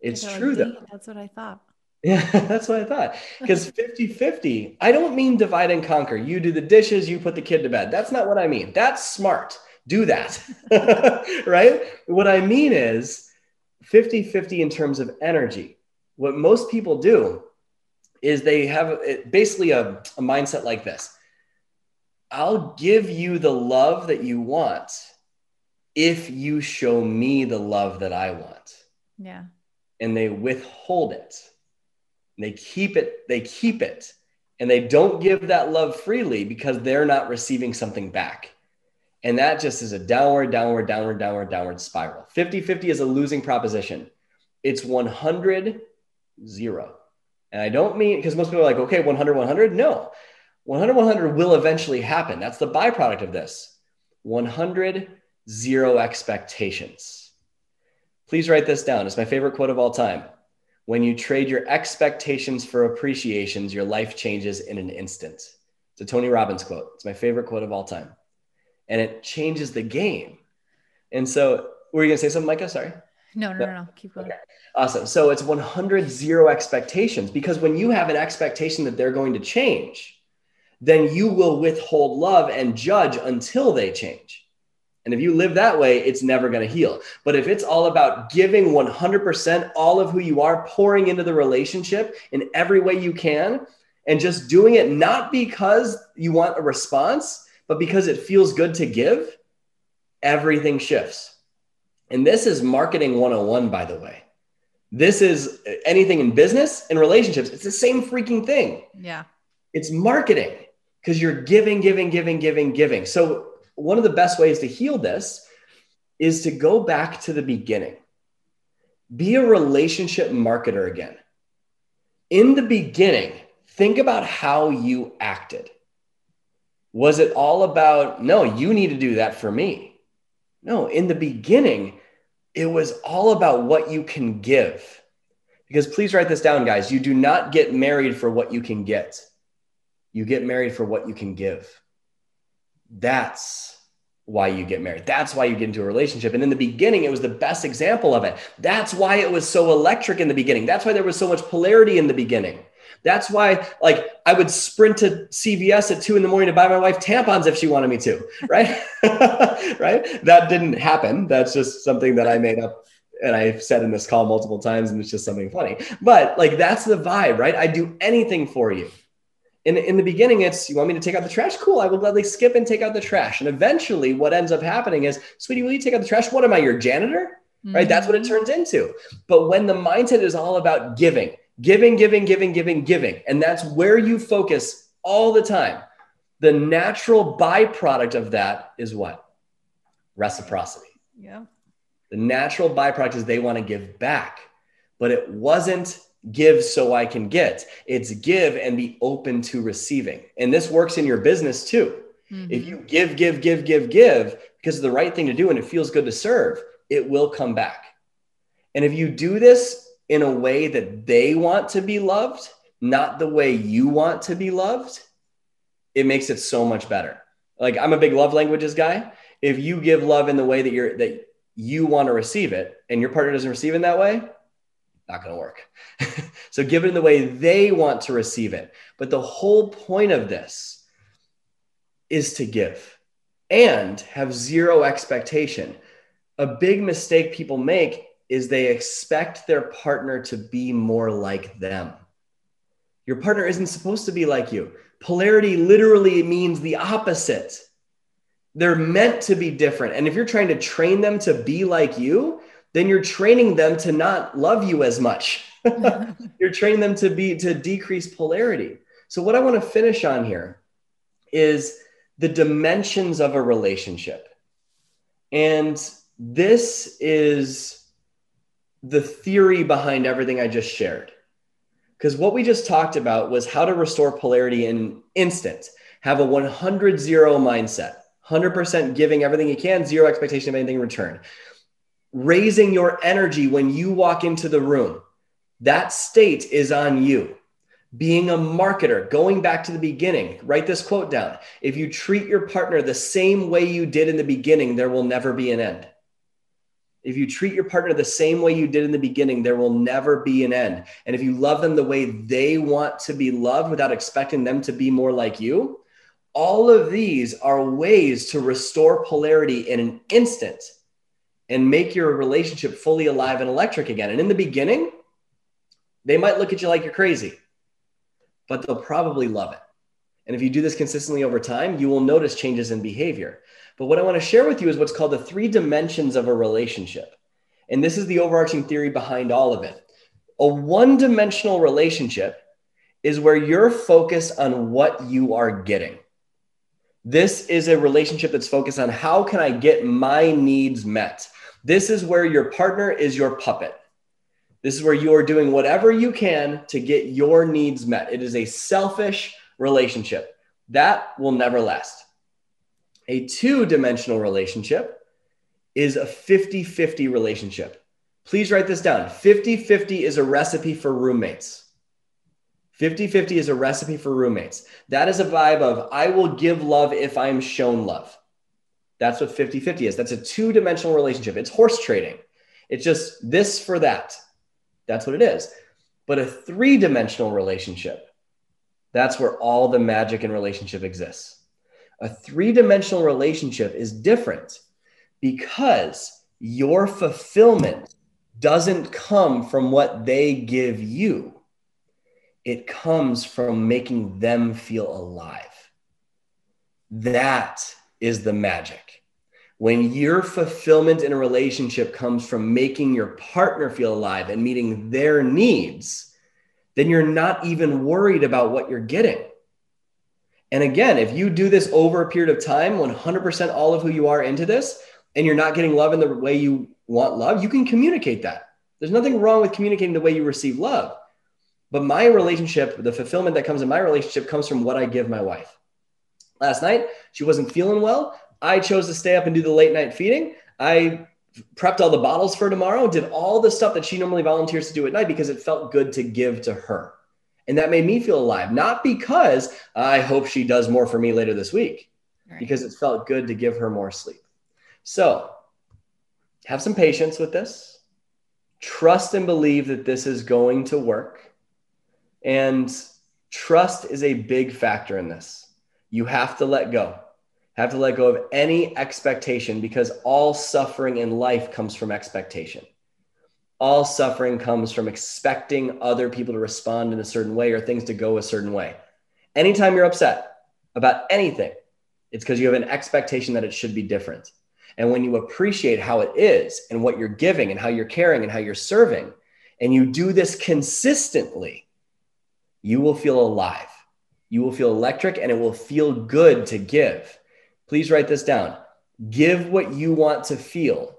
It's true though. That's what I thought. Yeah, that's what I thought. Because 50 50, I don't mean divide and conquer. You do the dishes, you put the kid to bed. That's not what I mean. That's smart. Do that. right? What I mean is 50 50 in terms of energy. What most people do is they have basically a, a mindset like this I'll give you the love that you want if you show me the love that I want. Yeah. And they withhold it they keep it, they keep it, and they don't give that love freely because they're not receiving something back. And that just is a downward, downward, downward, downward, downward spiral. 50 50 is a losing proposition. It's 100 0. And I don't mean because most people are like, okay, 100 100. No, 100 100 will eventually happen. That's the byproduct of this 100 zero expectations. Please write this down. It's my favorite quote of all time. When you trade your expectations for appreciations, your life changes in an instant. It's a Tony Robbins quote. It's my favorite quote of all time. And it changes the game. And so, were you going to say something, Micah? Sorry. No, no, no, no. Keep going. Okay. Awesome. So it's 100 zero expectations because when you have an expectation that they're going to change, then you will withhold love and judge until they change. And if you live that way, it's never going to heal. But if it's all about giving 100% all of who you are, pouring into the relationship in every way you can, and just doing it not because you want a response, but because it feels good to give, everything shifts. And this is marketing 101, by the way. This is anything in business and relationships. It's the same freaking thing. Yeah. It's marketing because you're giving, giving, giving, giving, giving. So one of the best ways to heal this is to go back to the beginning. Be a relationship marketer again. In the beginning, think about how you acted. Was it all about, no, you need to do that for me? No, in the beginning, it was all about what you can give. Because please write this down, guys. You do not get married for what you can get, you get married for what you can give. That's why you get married. That's why you get into a relationship. And in the beginning, it was the best example of it. That's why it was so electric in the beginning. That's why there was so much polarity in the beginning. That's why, like, I would sprint to CVS at two in the morning to buy my wife tampons if she wanted me to, right? right? That didn't happen. That's just something that I made up and I've said in this call multiple times, and it's just something funny. But like, that's the vibe, right? I do anything for you in, in the beginning, it's you want me to take out the trash? Cool, I will gladly skip and take out the trash. And eventually, what ends up happening is, sweetie, will you take out the trash? What am I, your janitor? Mm-hmm. Right? That's what it mm-hmm. turns into. But when the mindset is all about giving, giving, giving, giving, giving, giving, and that's where you focus all the time, the natural byproduct of that is what? Reciprocity. Yeah. The natural byproduct is they want to give back, but it wasn't give so I can get. It's give and be open to receiving. And this works in your business too. Mm-hmm. If you give, give, give, give, give, because it's the right thing to do and it feels good to serve, it will come back. And if you do this in a way that they want to be loved, not the way you want to be loved, it makes it so much better. Like I'm a big love languages guy. If you give love in the way that you're that you want to receive it and your partner doesn't receive it that way, not going to work. so give it in the way they want to receive it. But the whole point of this is to give and have zero expectation. A big mistake people make is they expect their partner to be more like them. Your partner isn't supposed to be like you. Polarity literally means the opposite. They're meant to be different. And if you're trying to train them to be like you, then you're training them to not love you as much. you're training them to be to decrease polarity. So what I want to finish on here is the dimensions of a relationship. And this is the theory behind everything I just shared. Because what we just talked about was how to restore polarity in instant. Have a 100 0 mindset, 100% giving everything you can, zero expectation of anything in return. Raising your energy when you walk into the room. That state is on you. Being a marketer, going back to the beginning, write this quote down. If you treat your partner the same way you did in the beginning, there will never be an end. If you treat your partner the same way you did in the beginning, there will never be an end. And if you love them the way they want to be loved without expecting them to be more like you, all of these are ways to restore polarity in an instant and make your relationship fully alive and electric again. And in the beginning, they might look at you like you're crazy, but they'll probably love it. And if you do this consistently over time, you will notice changes in behavior. But what I want to share with you is what's called the three dimensions of a relationship. And this is the overarching theory behind all of it. A one dimensional relationship is where you're focused on what you are getting. This is a relationship that's focused on how can I get my needs met? This is where your partner is your puppet. This is where you are doing whatever you can to get your needs met. It is a selfish relationship that will never last. A two dimensional relationship is a 50 50 relationship. Please write this down 50 50 is a recipe for roommates. 50 50 is a recipe for roommates. That is a vibe of I will give love if I'm shown love. That's what 50 50 is. That's a two dimensional relationship. It's horse trading. It's just this for that. That's what it is. But a three dimensional relationship, that's where all the magic in relationship exists. A three dimensional relationship is different because your fulfillment doesn't come from what they give you, it comes from making them feel alive. That is the magic. When your fulfillment in a relationship comes from making your partner feel alive and meeting their needs, then you're not even worried about what you're getting and again, if you do this over a period of time, 100% all of who you are into this, and you're not getting love in the way you want love, you can communicate that. There's nothing wrong with communicating the way you receive love. But my relationship, the fulfillment that comes in my relationship comes from what I give my wife. Last night, she wasn't feeling well. I chose to stay up and do the late night feeding. I prepped all the bottles for tomorrow, did all the stuff that she normally volunteers to do at night because it felt good to give to her. And that made me feel alive, not because uh, I hope she does more for me later this week, right. because it felt good to give her more sleep. So have some patience with this. Trust and believe that this is going to work. And trust is a big factor in this. You have to let go, have to let go of any expectation because all suffering in life comes from expectation all suffering comes from expecting other people to respond in a certain way or things to go a certain way. Anytime you're upset about anything, it's because you have an expectation that it should be different. And when you appreciate how it is and what you're giving and how you're caring and how you're serving, and you do this consistently, you will feel alive. You will feel electric and it will feel good to give. Please write this down. Give what you want to feel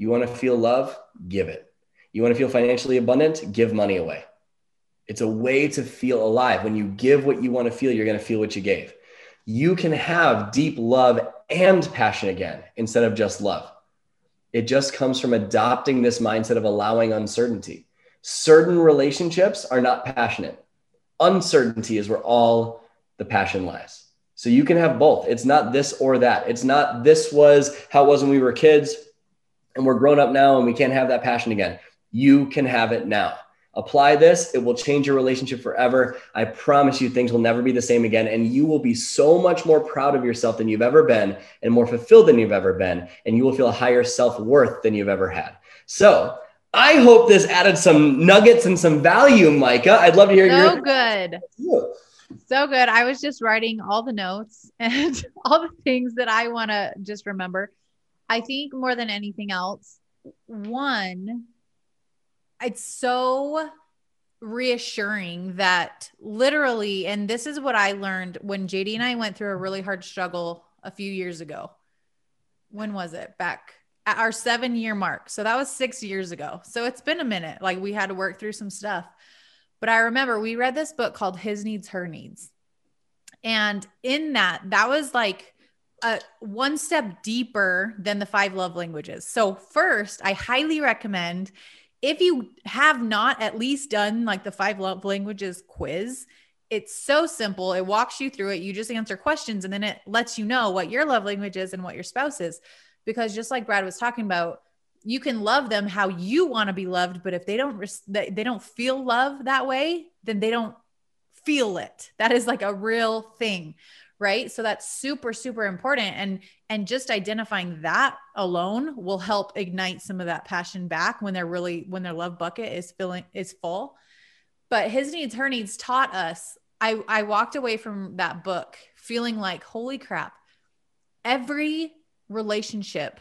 You want to feel love? Give it. You want to feel financially abundant? Give money away. It's a way to feel alive. When you give what you want to feel, you're going to feel what you gave. You can have deep love and passion again instead of just love. It just comes from adopting this mindset of allowing uncertainty. Certain relationships are not passionate. Uncertainty is where all the passion lies. So you can have both. It's not this or that. It's not this was how it was when we were kids and we're grown up now and we can't have that passion again. You can have it now. Apply this, it will change your relationship forever. I promise you, things will never be the same again. And you will be so much more proud of yourself than you've ever been and more fulfilled than you've ever been. And you will feel a higher self worth than you've ever had. So, I hope this added some nuggets and some value, Micah. I'd love to hear so your. So good. So good. I was just writing all the notes and all the things that I want to just remember. I think more than anything else, one, it's so reassuring that literally, and this is what I learned when JD and I went through a really hard struggle a few years ago. When was it? Back at our seven year mark. So that was six years ago. So it's been a minute. Like we had to work through some stuff. But I remember we read this book called His Needs, Her Needs. And in that, that was like uh, one step deeper than the five love languages. So, first, I highly recommend if you have not at least done like the five love languages quiz, it's so simple. It walks you through it. You just answer questions and then it lets you know what your love language is and what your spouse is. Because just like Brad was talking about, you can love them how you want to be loved, but if they don't they don't feel love that way, then they don't feel it. That is like a real thing right? So that's super super important. And and just identifying that alone will help ignite some of that passion back when they're really when their love bucket is filling is full. But his needs her needs taught us i i walked away from that book feeling like holy crap every relationship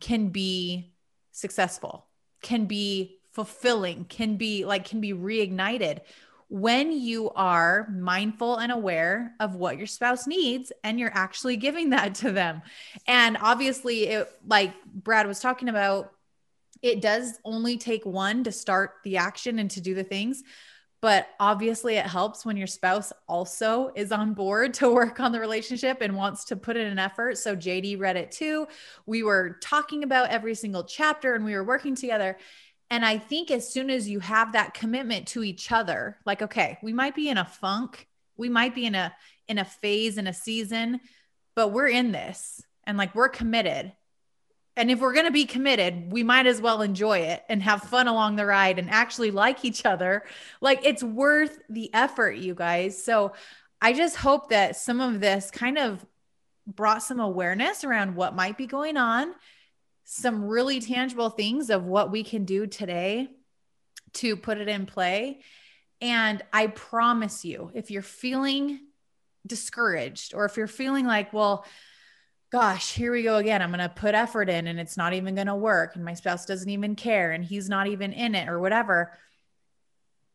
can be successful can be fulfilling can be like can be reignited when you are mindful and aware of what your spouse needs and you're actually giving that to them. And obviously, it, like Brad was talking about, it does only take one to start the action and to do the things. But obviously, it helps when your spouse also is on board to work on the relationship and wants to put in an effort. So, JD read it too. We were talking about every single chapter and we were working together. And I think as soon as you have that commitment to each other, like, okay, we might be in a funk, we might be in a in a phase in a season, but we're in this and like we're committed. And if we're going to be committed, we might as well enjoy it and have fun along the ride and actually like each other. Like it's worth the effort, you guys. So I just hope that some of this kind of brought some awareness around what might be going on some really tangible things of what we can do today to put it in play. And I promise you, if you're feeling discouraged or if you're feeling like, well, gosh, here we go again. I'm going to put effort in and it's not even going to work. And my spouse doesn't even care and he's not even in it or whatever.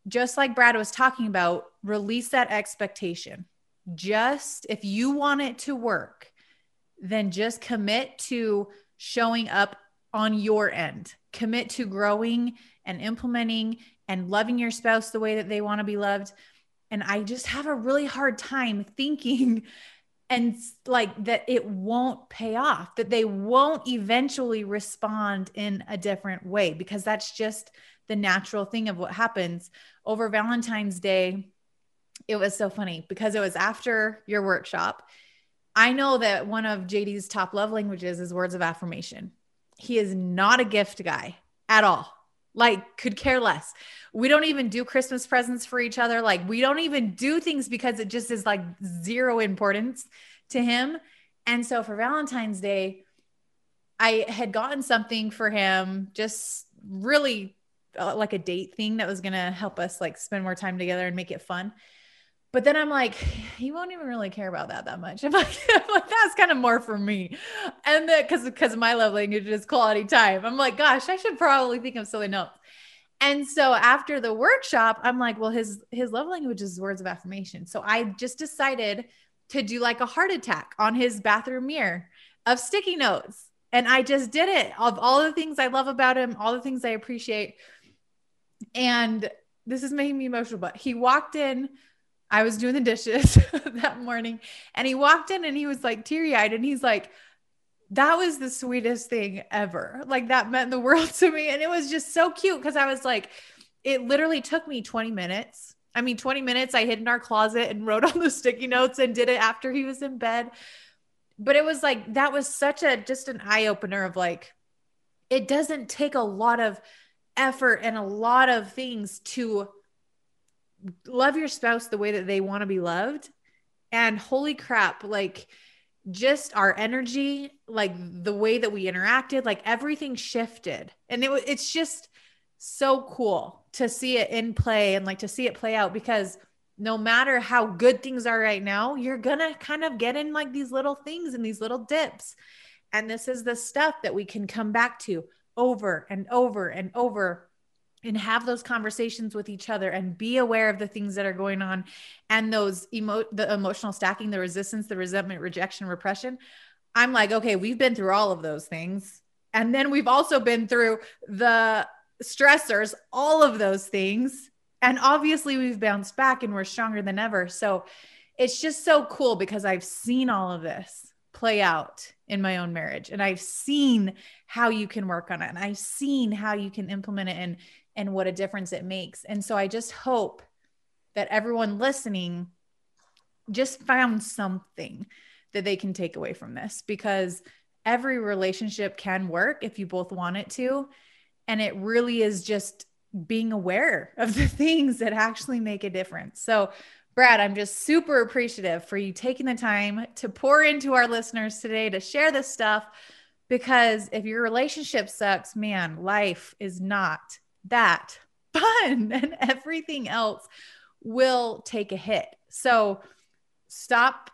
Just like Brad was talking about, release that expectation. Just if you want it to work, then just commit to showing up on your end. Commit to growing and implementing and loving your spouse the way that they want to be loved. And I just have a really hard time thinking and like that it won't pay off, that they won't eventually respond in a different way because that's just the natural thing of what happens over Valentine's Day. It was so funny because it was after your workshop I know that one of JD's top love languages is words of affirmation. He is not a gift guy at all. Like, could care less. We don't even do Christmas presents for each other. Like, we don't even do things because it just is like zero importance to him. And so for Valentine's Day, I had gotten something for him, just really uh, like a date thing that was going to help us like spend more time together and make it fun. But then I'm like, he won't even really care about that that much. I'm like, that's kind of more for me. And that because because my love language is quality time. I'm like, gosh, I should probably think of something else. And so after the workshop, I'm like, well, his his love language is words of affirmation. So I just decided to do like a heart attack on his bathroom mirror of sticky notes. And I just did it of all the things I love about him, all the things I appreciate. And this is making me emotional, but he walked in. I was doing the dishes that morning and he walked in and he was like teary eyed and he's like, that was the sweetest thing ever. Like that meant the world to me. And it was just so cute because I was like, it literally took me 20 minutes. I mean, 20 minutes I hid in our closet and wrote on the sticky notes and did it after he was in bed. But it was like, that was such a just an eye opener of like, it doesn't take a lot of effort and a lot of things to love your spouse the way that they want to be loved. And holy crap, like, just our energy, like the way that we interacted, like everything shifted. And it it's just so cool to see it in play and like to see it play out because no matter how good things are right now, you're to kind of get in like these little things and these little dips. And this is the stuff that we can come back to over and over and over and have those conversations with each other and be aware of the things that are going on and those emo the emotional stacking the resistance the resentment rejection repression i'm like okay we've been through all of those things. And then we've also been through the stressors all of those things. And obviously we've bounced back and we're stronger than ever. So it's just so cool because i've seen all of this play out in my own marriage and i've seen how you can work on it and i've seen how you can implement it and and what a difference it makes. And so I just hope that everyone listening just found something that they can take away from this because every relationship can work if you both want it to. And it really is just being aware of the things that actually make a difference. So, Brad, I'm just super appreciative for you taking the time to pour into our listeners today to share this stuff. Because if your relationship sucks, man, life is not that fun and everything else will take a hit. So stop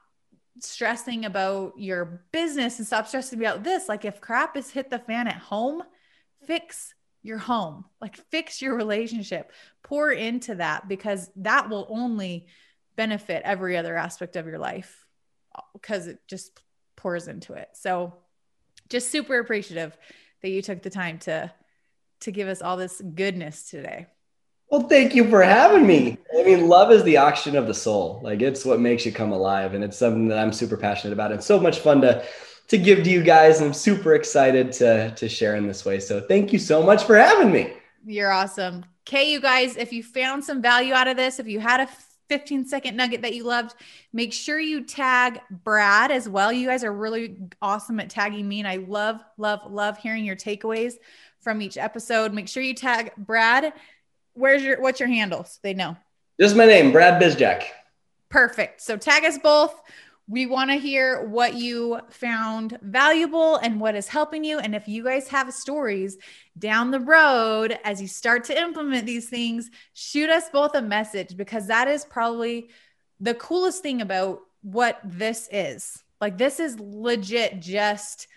stressing about your business and stop stressing about this. Like if crap has hit the fan at home, fix your home, like fix your relationship, pour into that because that will only benefit every other aspect of your life because it just pours into it. So just super appreciative that you took the time to to give us all this goodness today. Well, thank you for having me. I mean, love is the oxygen of the soul. Like it's what makes you come alive. And it's something that I'm super passionate about. It's so much fun to to give to you guys. I'm super excited to to share in this way. So thank you so much for having me. You're awesome. Okay, you guys, if you found some value out of this, if you had a 15 second nugget that you loved, make sure you tag Brad as well. You guys are really awesome at tagging me. And I love, love, love hearing your takeaways from each episode. Make sure you tag Brad. Where's your what's your handle? So they know. This is my name, Brad Bizjack. Perfect. So tag us both. We want to hear what you found valuable and what is helping you. And if you guys have stories down the road as you start to implement these things, shoot us both a message because that is probably the coolest thing about what this is. Like, this is legit just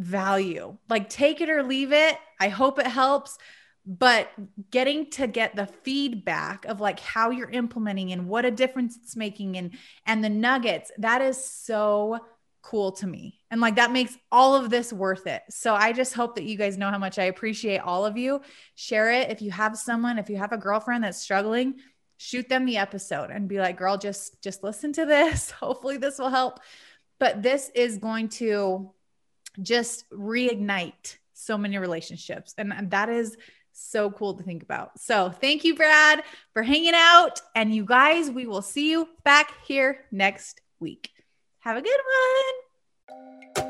value. Like take it or leave it. I hope it helps. But getting to get the feedback of like how you're implementing and what a difference it's making and and the nuggets, that is so cool to me. And like that makes all of this worth it. So I just hope that you guys know how much I appreciate all of you. Share it if you have someone, if you have a girlfriend that's struggling, shoot them the episode and be like, "Girl, just just listen to this. Hopefully this will help." But this is going to just reignite so many relationships. And that is so cool to think about. So, thank you, Brad, for hanging out. And you guys, we will see you back here next week. Have a good one.